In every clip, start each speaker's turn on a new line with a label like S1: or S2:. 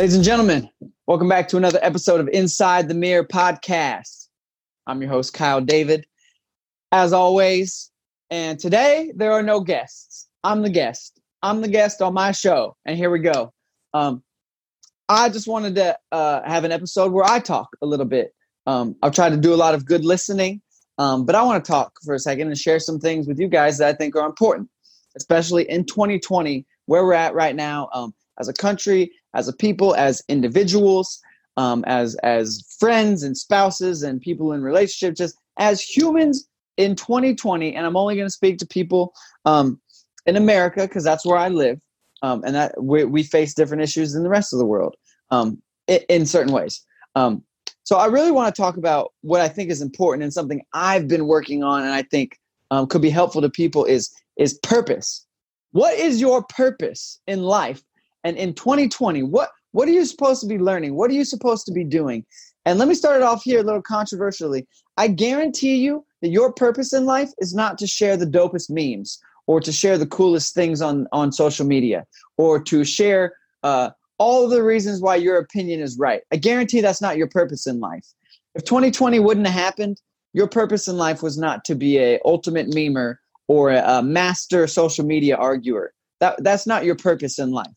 S1: Ladies and gentlemen, welcome back to another episode of Inside the Mirror podcast. I'm your host, Kyle David, as always. And today, there are no guests. I'm the guest. I'm the guest on my show. And here we go. Um, I just wanted to uh, have an episode where I talk a little bit. Um, I've tried to do a lot of good listening, um, but I want to talk for a second and share some things with you guys that I think are important, especially in 2020, where we're at right now um, as a country, as a people, as individuals, um, as as friends and spouses and people in relationships, just as humans in 2020. And I'm only going to speak to people um, in America because that's where I live, um, and that we, we, face different issues than the rest of the world um, in, in, certain ways. Um, so I really want to talk about what I think is important and something I've been working on, and I think um, could be helpful to people is is purpose. What is your purpose in life? And in 2020, what what are you supposed to be learning? What are you supposed to be doing? And let me start it off here a little controversially. I guarantee you that your purpose in life is not to share the dopest memes or to share the coolest things on, on social media or to share uh, all the reasons why your opinion is right. I guarantee that's not your purpose in life. If 2020 wouldn't have happened, your purpose in life was not to be a ultimate memer or a master social media arguer. That, that's not your purpose in life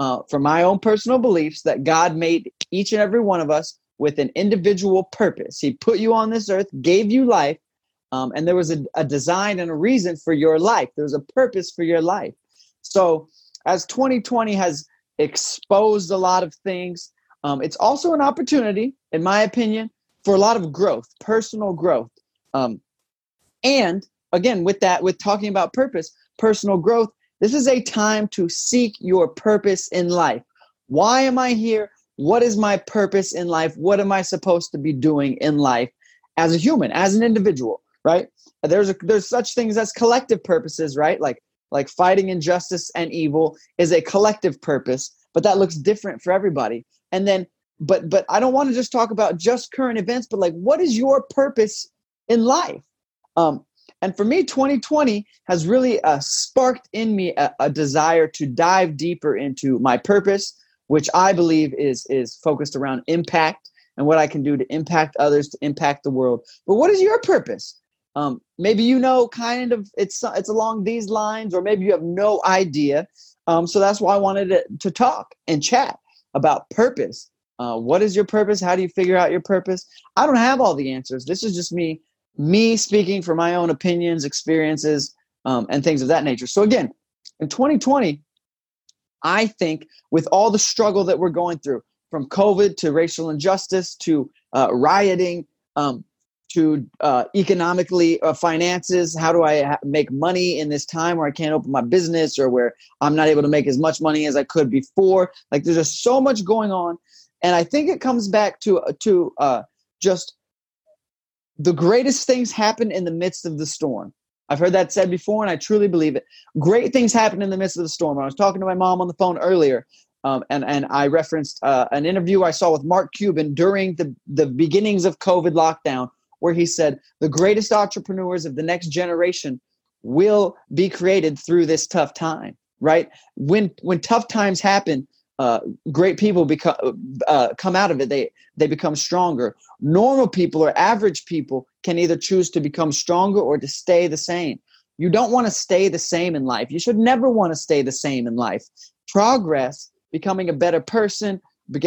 S1: uh, from my own personal beliefs that God made each and every one of us with an individual purpose. He put you on this earth, gave you life, um, and there was a, a design and a reason for your life. There was a purpose for your life. So, as 2020 has exposed a lot of things, um, it's also an opportunity, in my opinion, for a lot of growth, personal growth. Um, and again, with that, with talking about purpose, personal growth this is a time to seek your purpose in life. Why am I here? What is my purpose in life? What am I supposed to be doing in life as a human, as an individual, right? There's a, there's such things as collective purposes, right? Like like fighting injustice and evil is a collective purpose, but that looks different for everybody. And then but but I don't want to just talk about just current events, but like what is your purpose in life? Um, and for me, 2020 has really uh, sparked in me a, a, desire to dive deeper into my purpose, which I believe is is focused around impact and what I can do to impact others, to impact the world. But what is your purpose? Um, maybe you know kind of it's it's along these lines, or maybe you have no idea. Um, so that's why I wanted to, to talk and chat about purpose. Uh, what is your purpose? How do you figure out your purpose? I don't have all the answers. This is just me me speaking for my own opinions, experiences, um, and things of that nature. So, again, in 2020, I think with all the struggle that we're going through, from COVID to racial injustice to uh, rioting um, to uh, economically uh, finances, how do I ha- make money in this time where I can't open my business or where I'm not able to make as much money as I could before? Like, there's just so much going on, and I think it comes back to to uh, just the greatest things happen in the midst of the storm. I've heard that said before, and I truly believe it. Great things happen in the midst of the storm. I was talking to my mom on the phone earlier, um, and and I referenced uh, an interview I saw with Mark Cuban during the the beginnings of COVID lockdown, where he said the greatest entrepreneurs of the next generation will be created through this tough time. Right when when tough times happen, uh, great people become uh, come out of it. They they become stronger. Normal people or average people can either choose to become stronger or to stay the same. You don't want to stay the same in life. You should never want to stay the same in life. Progress, becoming a better person,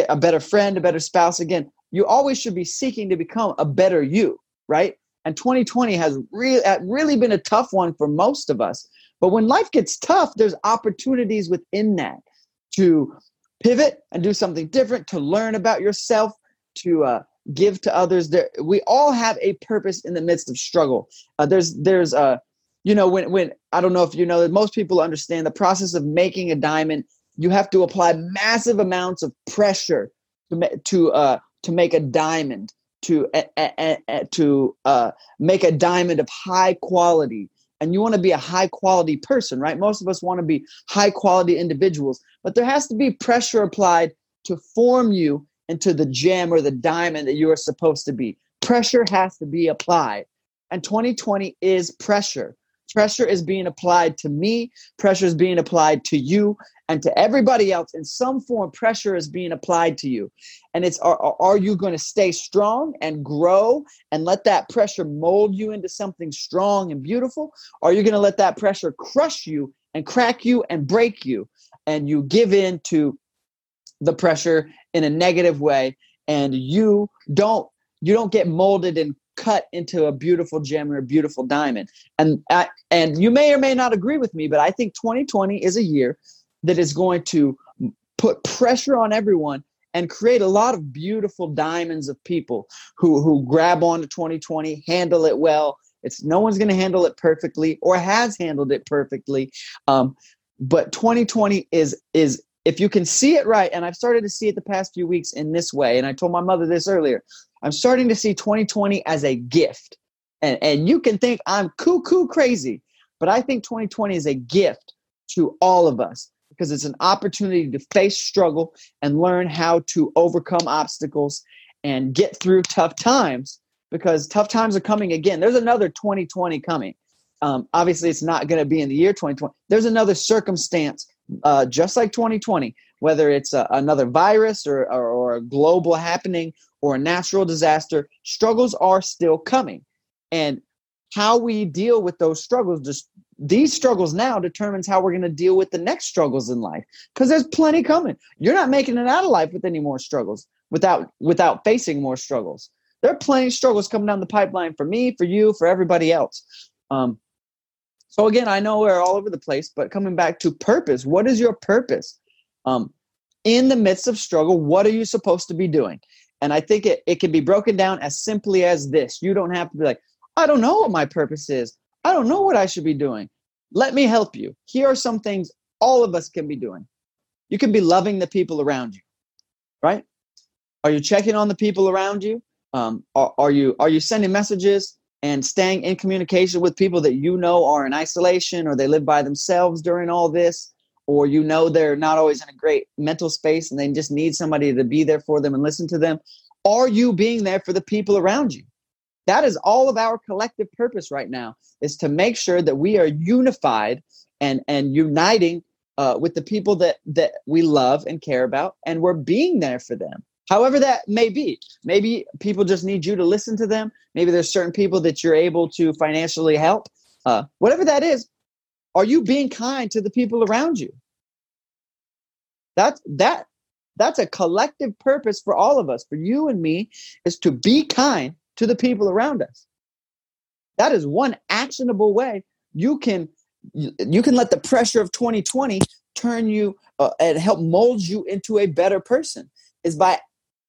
S1: a better friend, a better spouse. Again, you always should be seeking to become a better you, right? And 2020 has really really been a tough one for most of us. But when life gets tough, there's opportunities within that to pivot and do something different, to learn about yourself, to uh, give to others. There, we all have a purpose in the midst of struggle. Uh, there's, there's, uh, you know, when, when I don't know if you know that most people understand the process of making a diamond. You have to apply massive amounts of pressure to to uh, to make a diamond to uh, to uh, make a diamond of high quality and you want to be a high quality person, right? Most of us want to be high quality individuals, but there has to be pressure applied to form you into the gem or the diamond that you are supposed to be. Pressure has to be applied. And 2020 is pressure. Pressure is being applied to me, pressure is being applied to you. And to everybody else in some form pressure is being applied to you. And it's are, are you going to stay strong and grow and let that pressure mold you into something strong and beautiful? Or are you going to let that pressure crush you and crack you and break you? And you give in to the pressure in a negative way and you don't you don't get molded and cut into a beautiful gem or a beautiful diamond. And I, and you may or may not agree with me but i think 2020 is a year that is going to put pressure on everyone and create a lot of beautiful diamonds of people who who grab on to 2020 handle it well. It's no one's going to handle it perfectly or has handled it perfectly um, but 2020 is is if you can see it right and i've started to see it the past few weeks in this way and i told my mother this earlier i'm starting to see 2020 as a gift. And and you can think i'm cuckoo crazy but i think 2020 is a gift to all of us because it's an opportunity to face struggle and learn how to overcome obstacles and get through tough times because tough times are coming again. There's another 2020 coming. Um, obviously it's not going to be in the year 2020 there's another circumstance uh, just like 2020, whether it's a, another virus or, or, or, a global happening or a natural disaster, struggles are still coming. And how we deal with those struggles, just these struggles now determines how we're going to deal with the next struggles in life. Because there's plenty coming. You're not making it out of life with any more struggles without without facing more struggles. There are plenty of struggles coming down the pipeline for me, for you, for everybody else. Um, so again, I know we're all over the place, but coming back to purpose, what is your purpose? Um, in the midst of struggle, what are you supposed to be doing? And I think it, it can be broken down as simply as this. You don't have to be like, I don't know what my purpose is. I don't know what I should be doing. Let me help you. Here are some things all of us can be doing. You can be loving the people around you, right? Are you checking on the people around you? Um, are, are you are you sending messages? and staying in communication with people that you know are in isolation or they live by themselves during all this or you know they're not always in a great mental space and they just need somebody to be there for them and listen to them are you being there for the people around you that is all of our collective purpose right now is to make sure that we are unified and and uniting uh, with the people that that we love and care about and we're being there for them however that may be. Maybe people just need you to listen to them. Maybe there's certain people that you're able to financially help. Uh, whatever that is, are you being kind to the people around you? That's that that's a collective purpose for all of us, for you and me, is to be kind to the people around us. That is one actionable way you can you can let the pressure of 2020 turn you uh, and help mold you into a better person is by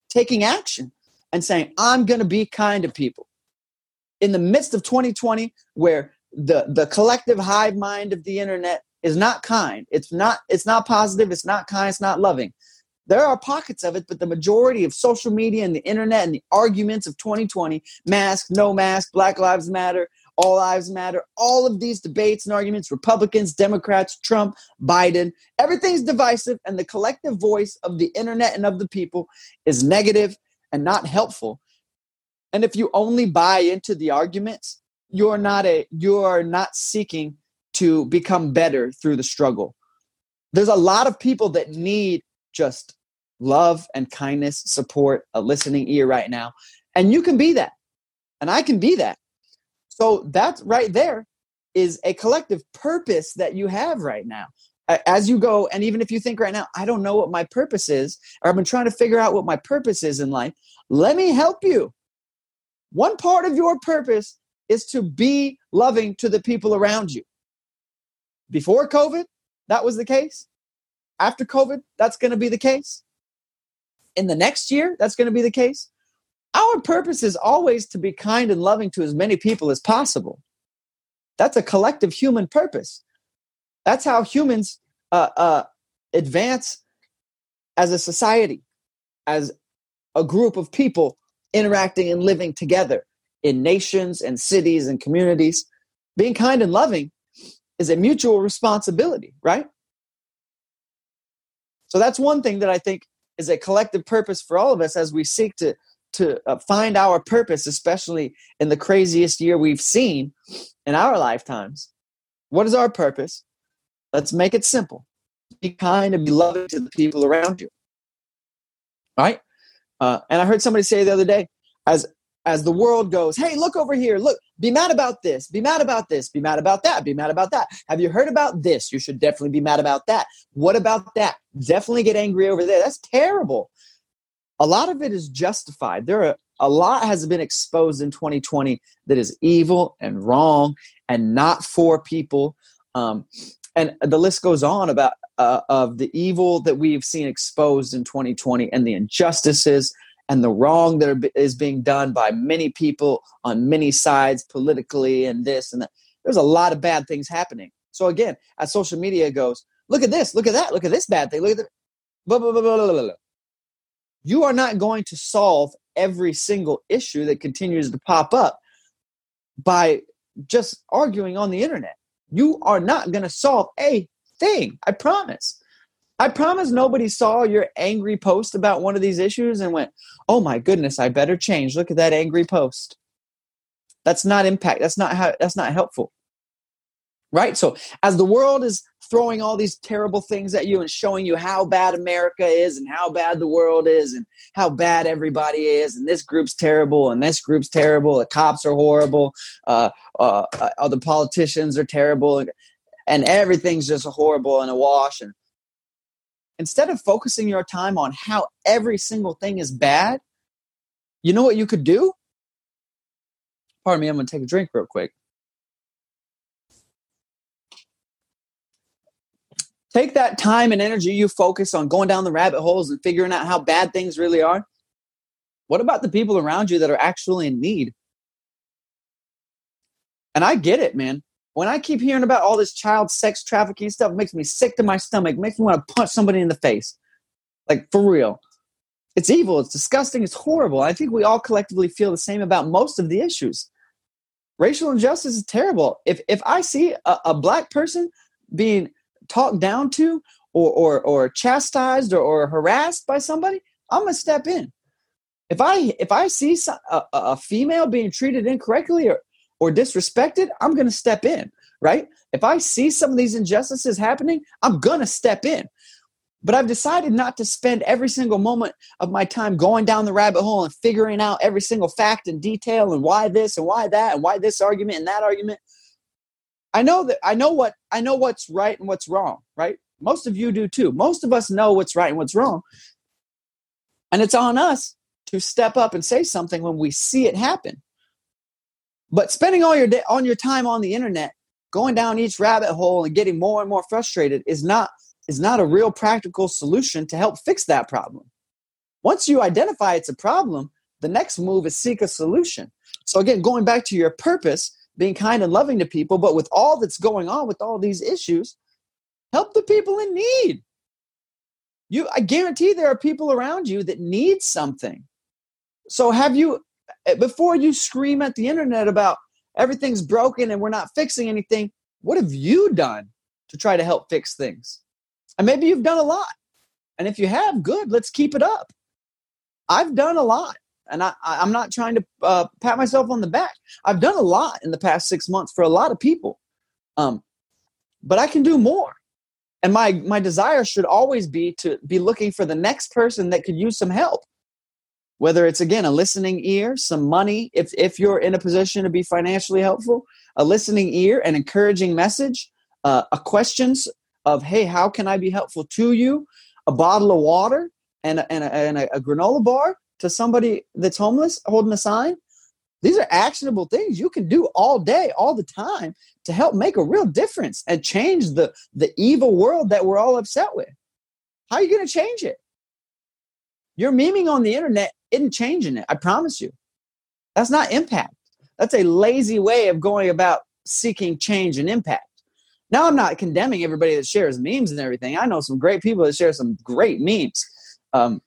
S1: taking action and saying, I'm going to be kind to people. In the midst of 2020, where the, the collective hive mind of the internet is not kind, it's not, it's not positive, it's not kind, it's not loving. There are pockets of it, but the majority of social media and the internet and the arguments of 2020, mask, no mask, Black Lives Matter, all lives matter, all of these debates and arguments, Republicans, Democrats, Trump, Biden, everything's divisive, and the collective voice of the internet and of the people is negative and not helpful. And if you only buy into the arguments, you're not a you're not seeking to become better through the struggle. There's a lot of people that need just love and kindness, support, a listening ear right now. And you can be that. And I can be that. So that right there is a collective purpose that you have right now. As you go, and even if you think right now, I don't know what my purpose is, or I've been trying to figure out what my purpose is in life, let me help you. One part of your purpose is to be loving to the people around you. Before COVID, that was the case. After COVID, that's going to be the case. In the next year, that's going to be the case. Our purpose is always to be kind and loving to as many people as possible. That's a collective human purpose. That's how humans uh, uh, advance as a society, as a group of people interacting and living together in nations and cities and communities. Being kind and loving is a mutual responsibility, right? So that's one thing that I think is a collective purpose for all of us as we seek to to uh, find our purpose, especially in the craziest year we've seen in our lifetimes. What is our purpose? Let's make it simple. Be kind and be loving to the people around you. Right? Uh, and I heard somebody say the other day, as as the world goes, hey, look over here, look, be mad about this, be mad about this, be mad about that, be mad about that. Have you heard about this? You should definitely be mad about that. What about that? Definitely get angry over there. That's terrible. A lot of it is justified. There are a lot has been exposed in 2020 that is evil and wrong and not for people. Um, and the list goes on about uh, of the evil that we've seen exposed in 2020 and the injustices and the wrong that is being done by many people on many sides politically and this and that. There's a lot of bad things happening. So again, as social media goes, look at this, look at that, look at this bad thing, look at that. Blah, blah, blah, blah, blah, blah. You are not going to solve every single issue that continues to pop up by just arguing on the internet. You are not going to solve a thing. I promise. I promise nobody saw your angry post about one of these issues and went, oh my goodness, I better change. Look at that angry post. That's not impact. That's not how that's not helpful. Right? So as the world is throwing all these terrible things at you and showing you how bad America is and how bad the world is and how bad everybody is and this group's terrible and this group's terrible, the cops are horrible, uh, uh, uh the politicians are terrible and, and everything's just horrible and a wash and instead of focusing your time on how every single thing is bad, you know what you could do? Pardon me, I'm going to take a drink real quick. Take that time and energy you focus on going down the rabbit holes and figuring out how bad things really are. What about the people around you that are actually in need? And I get it, man when I keep hearing about all this child sex trafficking stuff, it makes me sick to my stomach, it makes me want to punch somebody in the face. Like for real. It's evil, it's disgusting, it's horrible. I think we all collectively feel the same about most of the issues. Racial injustice is terrible. If if I see a, a black person being talked down to or or, or chastised or, or harassed by somebody, I'm gonna step in. If I if I see a, a female being treated incorrectly or or disrespected, I'm going to step in, right? If I see some of these injustices happening, I'm going to step in. But I've decided not to spend every single moment of my time going down the rabbit hole and figuring out every single fact and detail and why this and why that and why this argument and that argument. I know that I know what I know what's right and what's wrong, right? Most of you do too. Most of us know what's right and what's wrong. And it's on us to step up and say something when we see it happen. But spending all your day on your time on the internet, going down each rabbit hole and getting more and more frustrated is not is not a real practical solution to help fix that problem. Once you identify it's a problem, the next move is seek a solution. So again, going back to your purpose, being kind and loving to people, but with all that's going on with all these issues, help the people in need. You I guarantee there are people around you that need something. So have you before you scream at the internet about everything's broken and we're not fixing anything, what have you done to try to help fix things? And maybe you've done a lot. And if you have, good, let's keep it up. I've done a lot. And I, I'm not trying to uh, pat myself on the back. I've done a lot in the past six months for a lot of people. Um, but I can do more. And my, my desire should always be to be looking for the next person that could use some help whether it's again a listening ear some money if if you're in a position to be financially helpful a listening ear an encouraging message uh, a questions of hey how can i be helpful to you? A bottle of water and a, and, a, and a, a granola bar to somebody that's homeless holding a sign. These are actionable things you can do all day all the time to help make a real difference and change the the evil world that we're all upset with. How are you going to change it? You're memeing on the internet isn't changing it. I promise you. That's not impact. That's a lazy way of going about seeking change and impact. Now, I'm not condemning everybody that shares memes and everything. I know some great people that share some great memes. Um,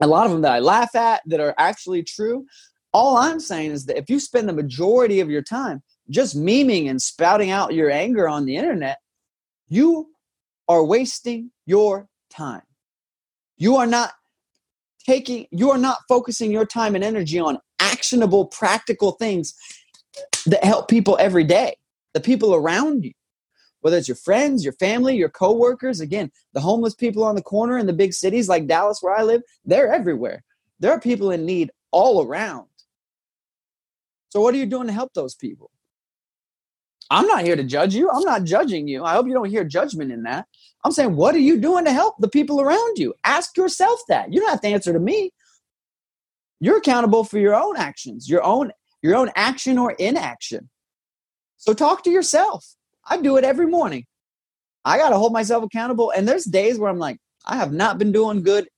S1: a lot of them that I laugh at that are actually true. All I'm saying is that if you spend the majority of your time just memeing and spouting out your anger on the internet, you are wasting your time. You are not taking you are not focusing your time and energy on actionable practical things that help people every day the people around you whether it's your friends, your family, your coworkers. Again, the homeless people on the corner in the big cities like Dallas, where I live, they're everywhere. There are people in need all around. So, what are you doing to help those people? I'm not here to judge you. I'm not judging you. I hope you don't hear judgment in that. I'm saying, what are you doing to help the people around you? Ask yourself that. You don't have to answer to me. You're accountable for your own actions, your own your own action or inaction. So talk to yourself. I do it every morning. I got to hold myself accountable and there's days where I'm like, I have not been doing good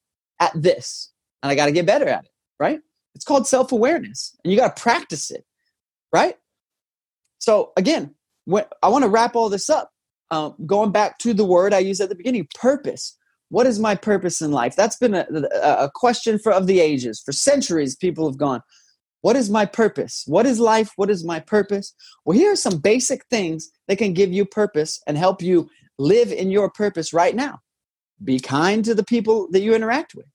S1: at this and I got to get better at it, right? It's called self-awareness and you got to practice it, right? So again, when, I want to wrap all this up. Um, going back to the word I used at the beginning, purpose. What is my purpose in life? That's been a, a, a question for of the ages. For centuries, people have gone, what is my purpose? What is life? What is my purpose? Well, here are some basic things that can give you purpose and help you live in your purpose right now. Be kind to the people that you interact with.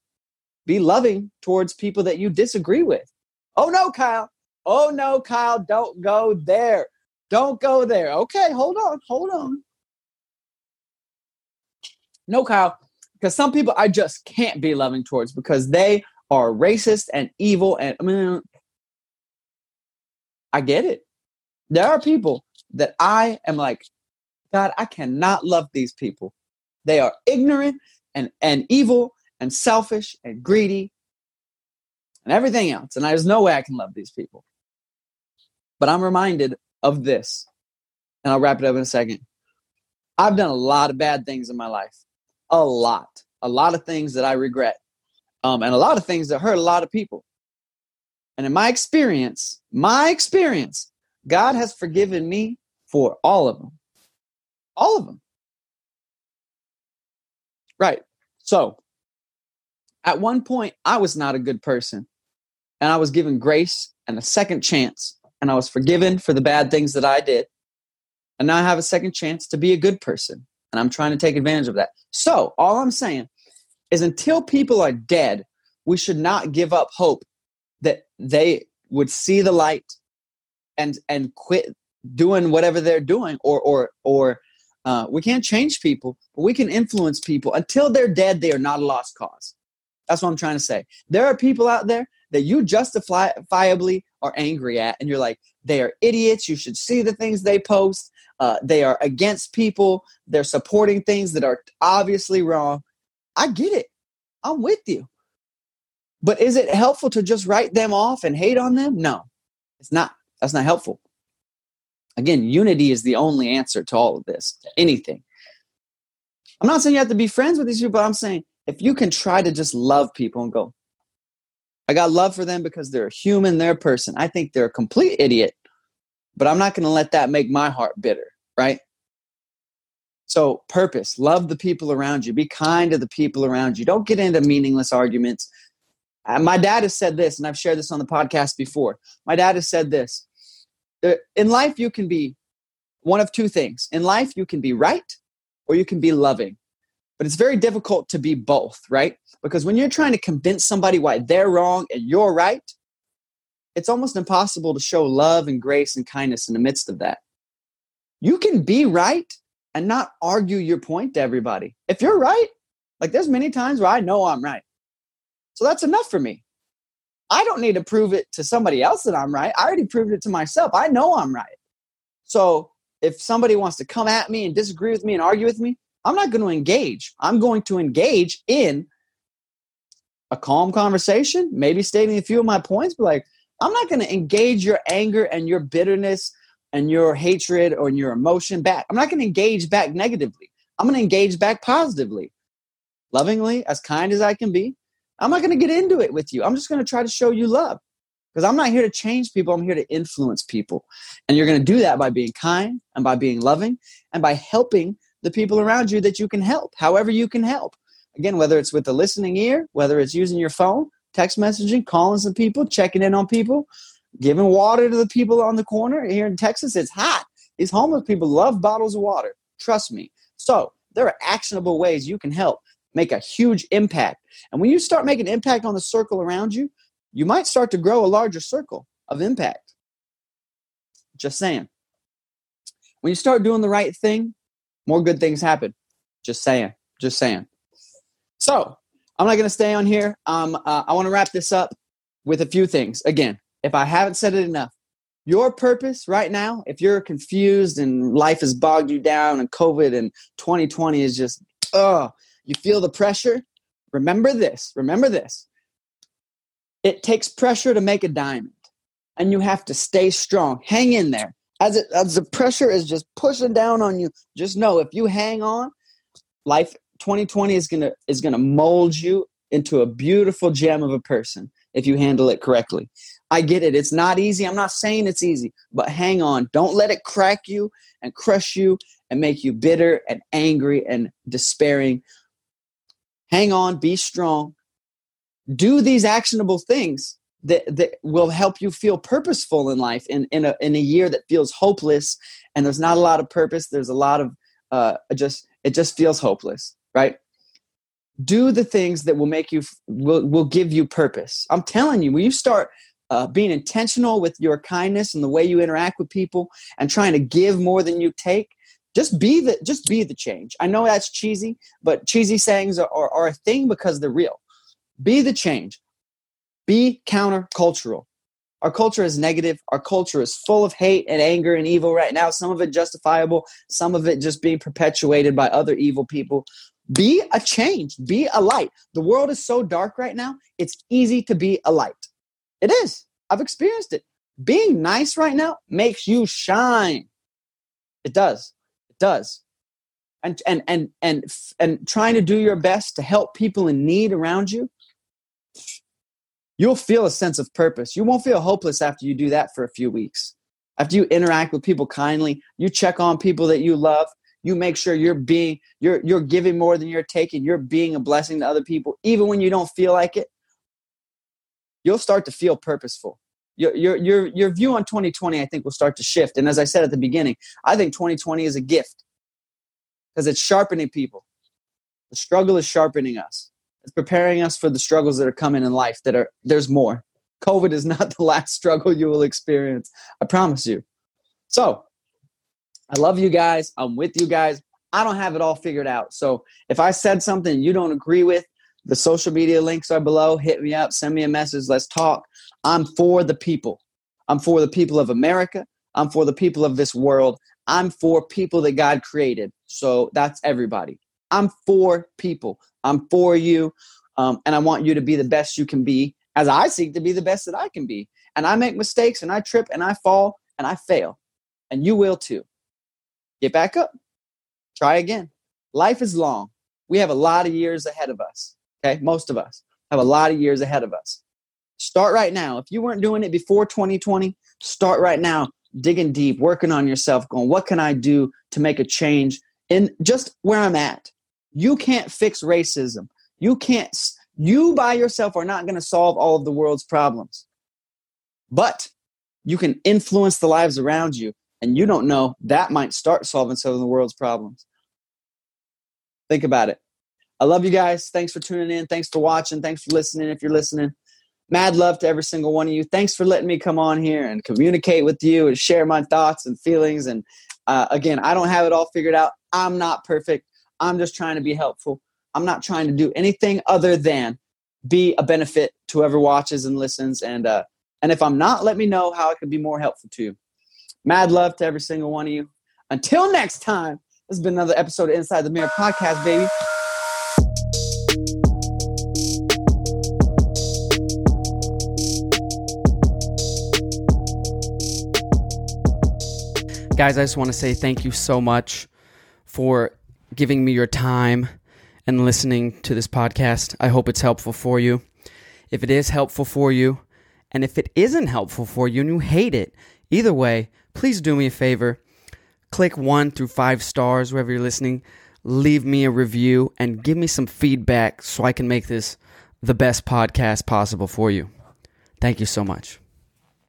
S1: Be loving towards people that you disagree with. Oh no, Kyle. Oh no, Kyle, don't go there. Don't go there. Okay, hold on, hold on. No, Kyle, because some people I just can't be loving towards because they are racist and evil. And I mean, I get it. There are people that I am like, God, I cannot love these people. They are ignorant and, and evil and selfish and greedy and everything else. And there's no way I can love these people. But I'm reminded of this. And I'll wrap it up in a second. I've done a lot of bad things in my life. A lot. A lot of things that I regret. Um, and a lot of things that hurt a lot of people. And in my experience, my experience, God has forgiven me for all of them. All of them. Right. So, at one point, I was not a good person. And I was given grace and a second chance and I was forgiven for the bad things that I did. And now I have a second chance to be a good person. And I'm trying to take advantage of that. So, all I'm saying is until people are dead, we should not give up hope that they would see the light and and quit doing whatever they're doing or or or uh, we can't change people but we can influence people until they're dead they are not a lost cause that's what i'm trying to say there are people out there that you justifiably are angry at and you're like they are idiots. You should see the things they post. Uh, they are against people. They're supporting things that are obviously wrong. I get it. I'm with you. But is it helpful to just write them off and hate on them? No. It's not. That's not helpful. Again unity is the only answer to all of this to anything. I'm not saying you have to be friends with these people but i'm saying if you can try to just love people and go I got love for them because they're a human, they're a person. I think they're a complete idiot, but I'm not going to let that make my heart bitter, right? So, purpose, love the people around you, be kind to the people around you. Don't get into meaningless arguments. Uh, my dad has said this, and I've shared this on the podcast before. My dad has said this In life, you can be one of two things. In life, you can be right or you can be loving. But it's very difficult to be both, right? Because when you're trying to convince somebody why they're wrong and you're right, it's almost impossible to show love and grace and kindness in the midst of that. You can be right and not argue your point to everybody. If you're right, like there's many times where I know I'm right. So that's enough for me. I don't need to prove it to somebody else that I'm right. I already proved it to myself. I know I'm right. So if somebody wants to come at me and disagree with me and argue with me, I'm not going to engage. I'm going to engage in a calm conversation, maybe stating a few of my points, but like, I'm not going to engage your anger and your bitterness and your hatred or your emotion back. I'm not going to engage back negatively. I'm going to engage back positively, lovingly, as kind as I can be. I'm not going to get into it with you. I'm just going to try to show you love because I'm not here to change people. I'm here to influence people. And you're going to do that by being kind and by being loving and by helping the people around you that you can help, however you can help. Again, whether it's with the listening ear, whether it's using your phone, text messaging, calling some people, checking in on people, giving water to the people on the corner. Here in Texas, it's hot. These homeless people love bottles of water. Trust me. So there are actionable ways you can help make a huge impact. And when you start making impact on the circle around you, you might start to grow a larger circle of impact. Just saying. When you start doing the right thing, more good things happen. Just saying. Just saying. So I'm not going to stay on here. Um, uh, I want to wrap this up with a few things. Again, if I haven't said it enough, your purpose right now, if you're confused and life has bogged you down and COVID and 2020 is just, oh, you feel the pressure, remember this. Remember this. It takes pressure to make a diamond, and you have to stay strong. Hang in there. As, it, as the pressure is just pushing down on you, just know if you hang on, life 2020 is gonna is gonna mold you into a beautiful gem of a person if you handle it correctly. I get it. It's not easy. I'm not saying it's easy, but hang on. Don't let it crack you and crush you and make you bitter and angry and despairing. Hang on, be strong. Do these actionable things that, that will help you feel purposeful in life in, in, a, in a year that feels hopeless and there's not a lot of purpose. There's a lot of uh, just, it just feels hopeless, right? do the things that will make you will, will give you purpose i'm telling you when you start uh, being intentional with your kindness and the way you interact with people and trying to give more than you take just be the just be the change i know that's cheesy but cheesy sayings are, are, are a thing because they're real be the change be countercultural our culture is negative our culture is full of hate and anger and evil right now some of it justifiable some of it just being perpetuated by other evil people be a change, be a light. The world is so dark right now, it's easy to be a light. It is. I've experienced it. Being nice right now makes you shine. It does. It does. And and and and and trying to do your best to help people in need around you, you'll feel a sense of purpose. You won't feel hopeless after you do that for a few weeks. After you interact with people kindly, you check on people that you love, you make sure you're being you're you're giving more than you're taking you're being a blessing to other people even when you don't feel like it you'll start to feel purposeful your your your, your view on 2020 i think will start to shift and as i said at the beginning i think 2020 is a gift because it's sharpening people the struggle is sharpening us it's preparing us for the struggles that are coming in life that are there's more covid is not the last struggle you will experience i promise you so I love you guys. I'm with you guys. I don't have it all figured out. So if I said something you don't agree with, the social media links are below. Hit me up, send me a message, let's talk. I'm for the people. I'm for the people of America. I'm for the people of this world. I'm for people that God created. So that's everybody. I'm for people. I'm for you. Um, and I want you to be the best you can be as I seek to be the best that I can be. And I make mistakes and I trip and I fall and I fail. And you will too. Get back up. Try again. Life is long. We have a lot of years ahead of us. Okay. Most of us have a lot of years ahead of us. Start right now. If you weren't doing it before 2020, start right now, digging deep, working on yourself, going, what can I do to make a change in just where I'm at? You can't fix racism. You can't, you by yourself are not going to solve all of the world's problems. But you can influence the lives around you and you don't know that might start solving some of the world's problems. Think about it. I love you guys. Thanks for tuning in. Thanks for watching. Thanks for listening. If you're listening, mad love to every single one of you. Thanks for letting me come on here and communicate with you and share my thoughts and feelings. And uh, again, I don't have it all figured out. I'm not perfect. I'm just trying to be helpful. I'm not trying to do anything other than be a benefit to whoever watches and listens. And uh, and if I'm not, let me know how I can be more helpful to you. Mad love to every single one of you. Until next time, this has been another episode of Inside the Mirror podcast, baby. Guys, I just want to say thank you so much for giving me your time and listening to this podcast. I hope it's helpful for you. If it is helpful for you, and if it isn't helpful for you and you hate it, either way, please do me a favor. Click one through five stars wherever you're listening. Leave me a review and give me some feedback so I can make this the best podcast possible for you. Thank you so much.